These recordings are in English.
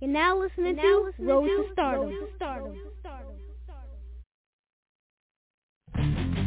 You're now listening now to listening Road to to Stardom. Road to Stardom. You feel the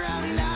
ground now.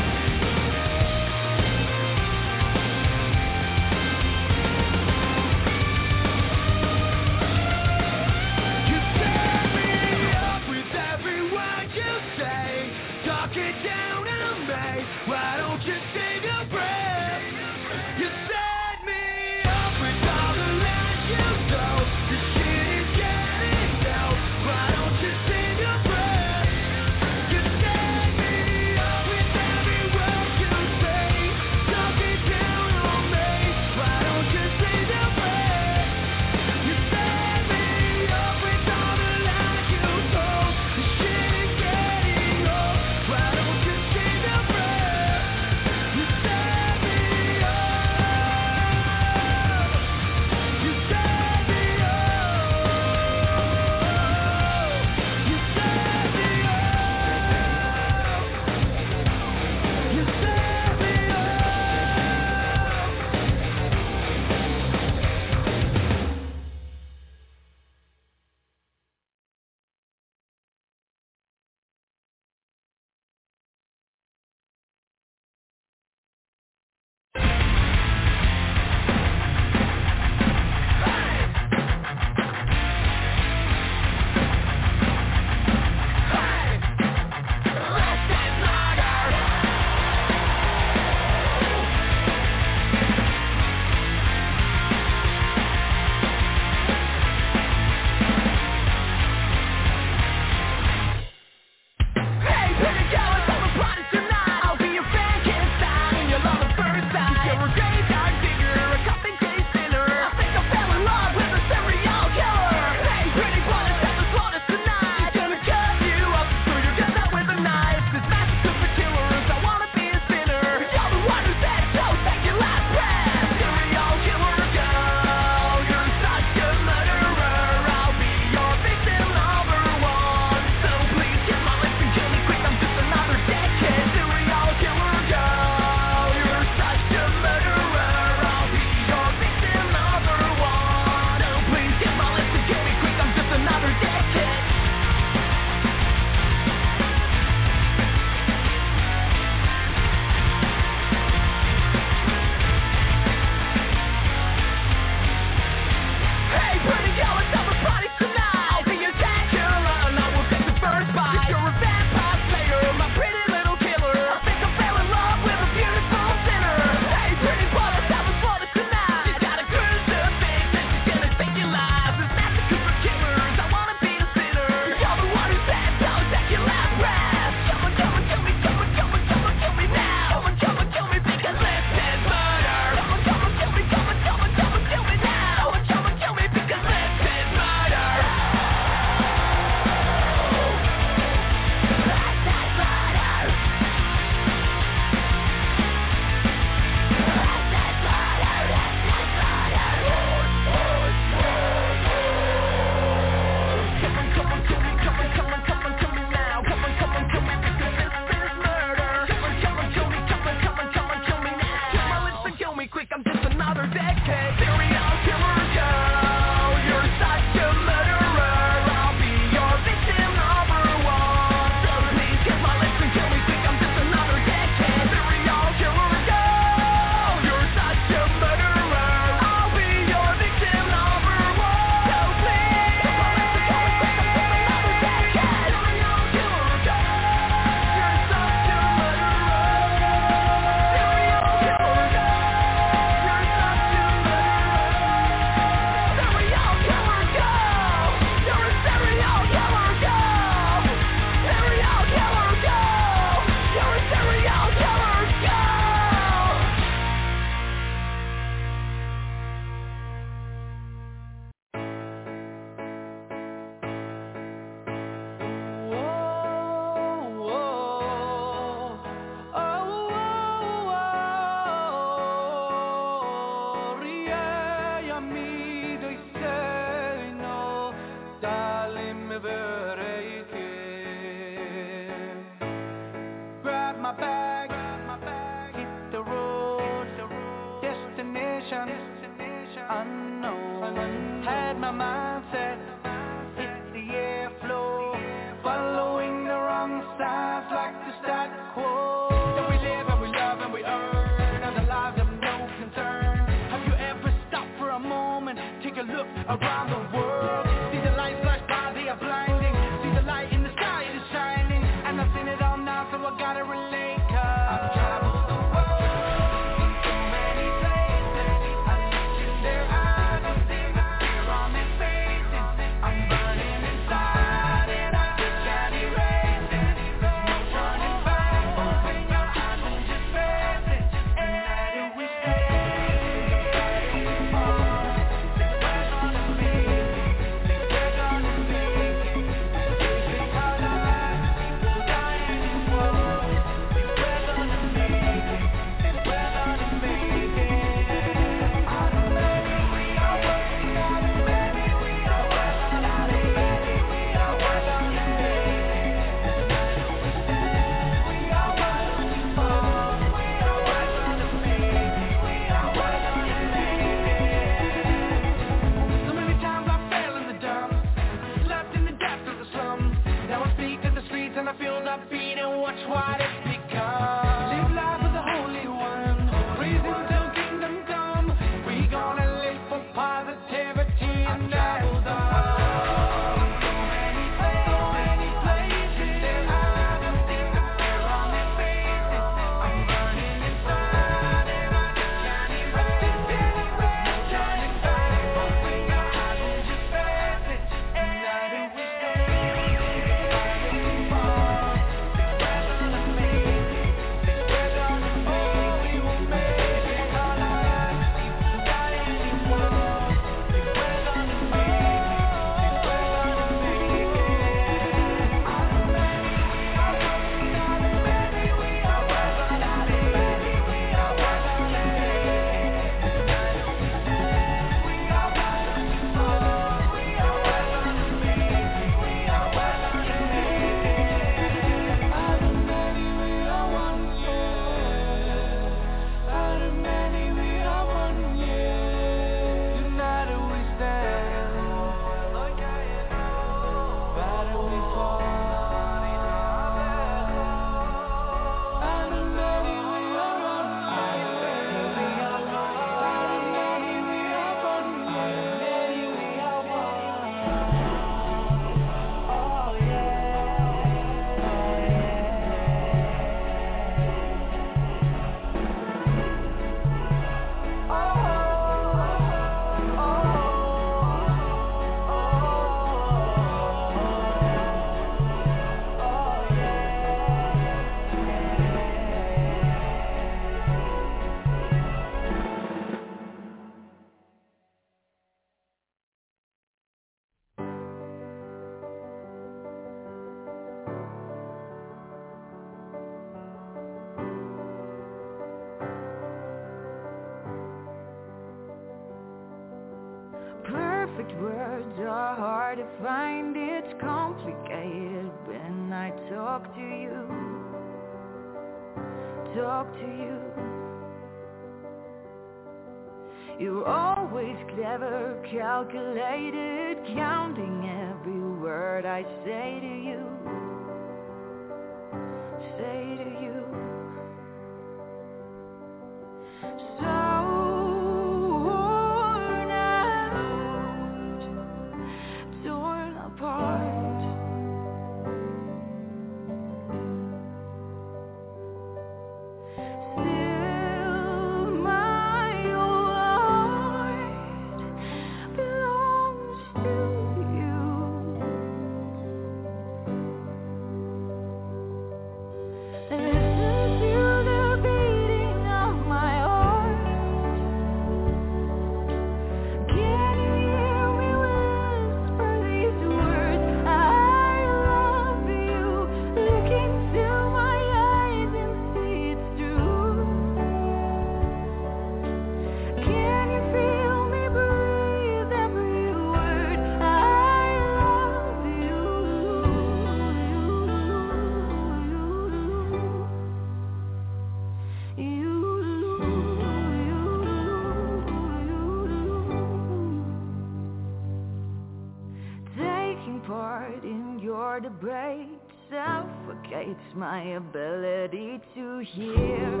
hard to break suffocates my ability to hear.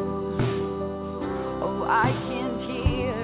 Oh, I can't hear.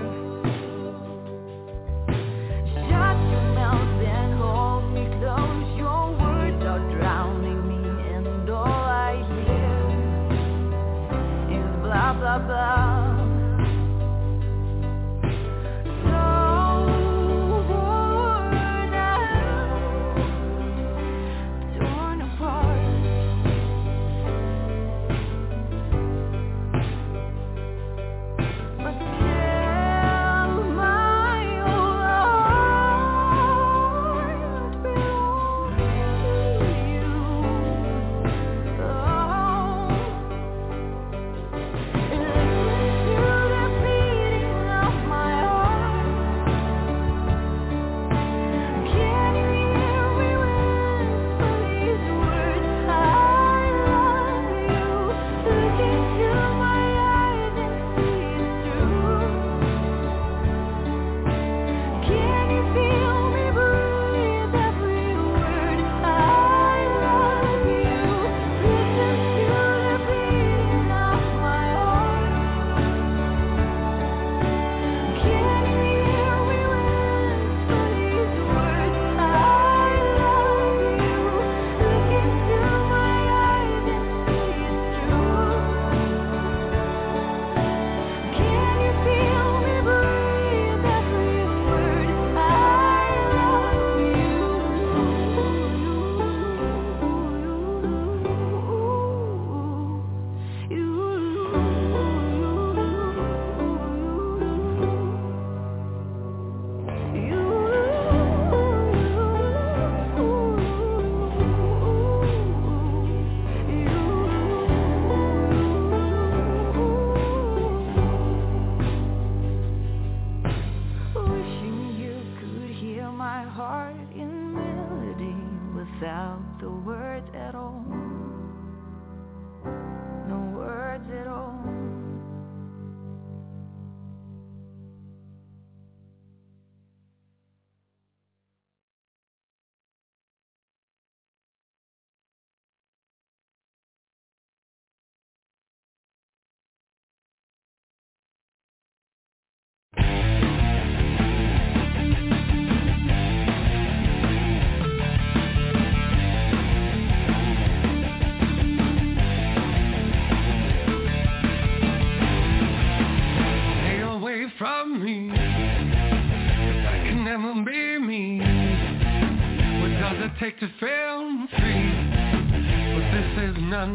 Without the words at all.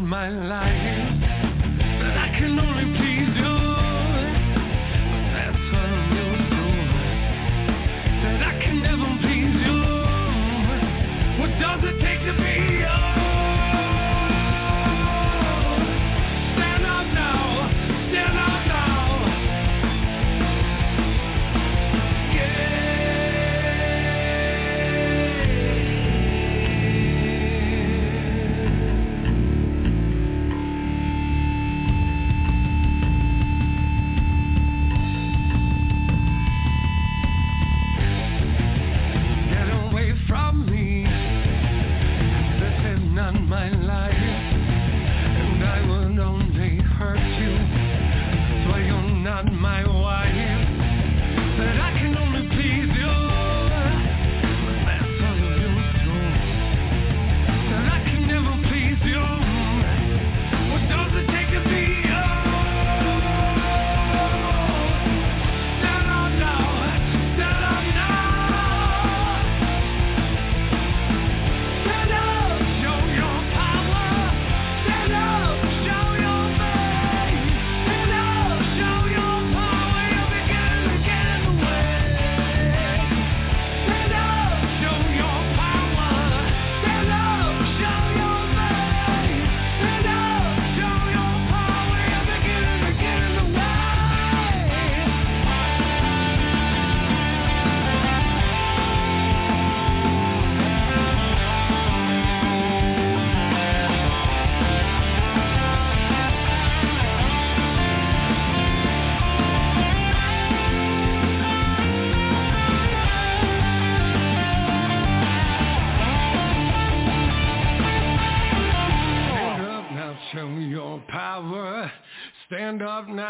my life.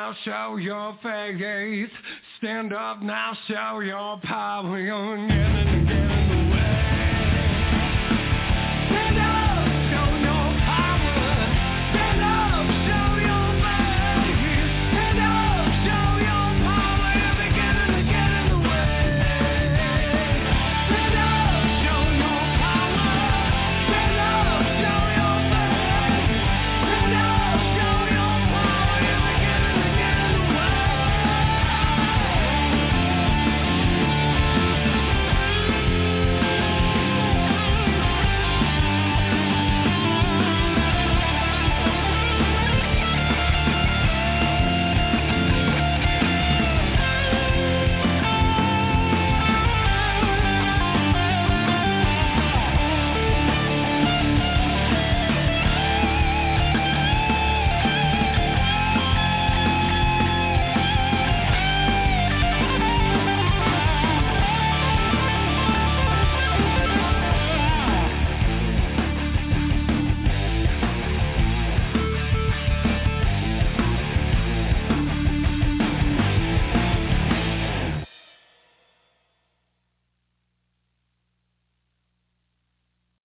now, show your face. Stand up now, show your power. You're getting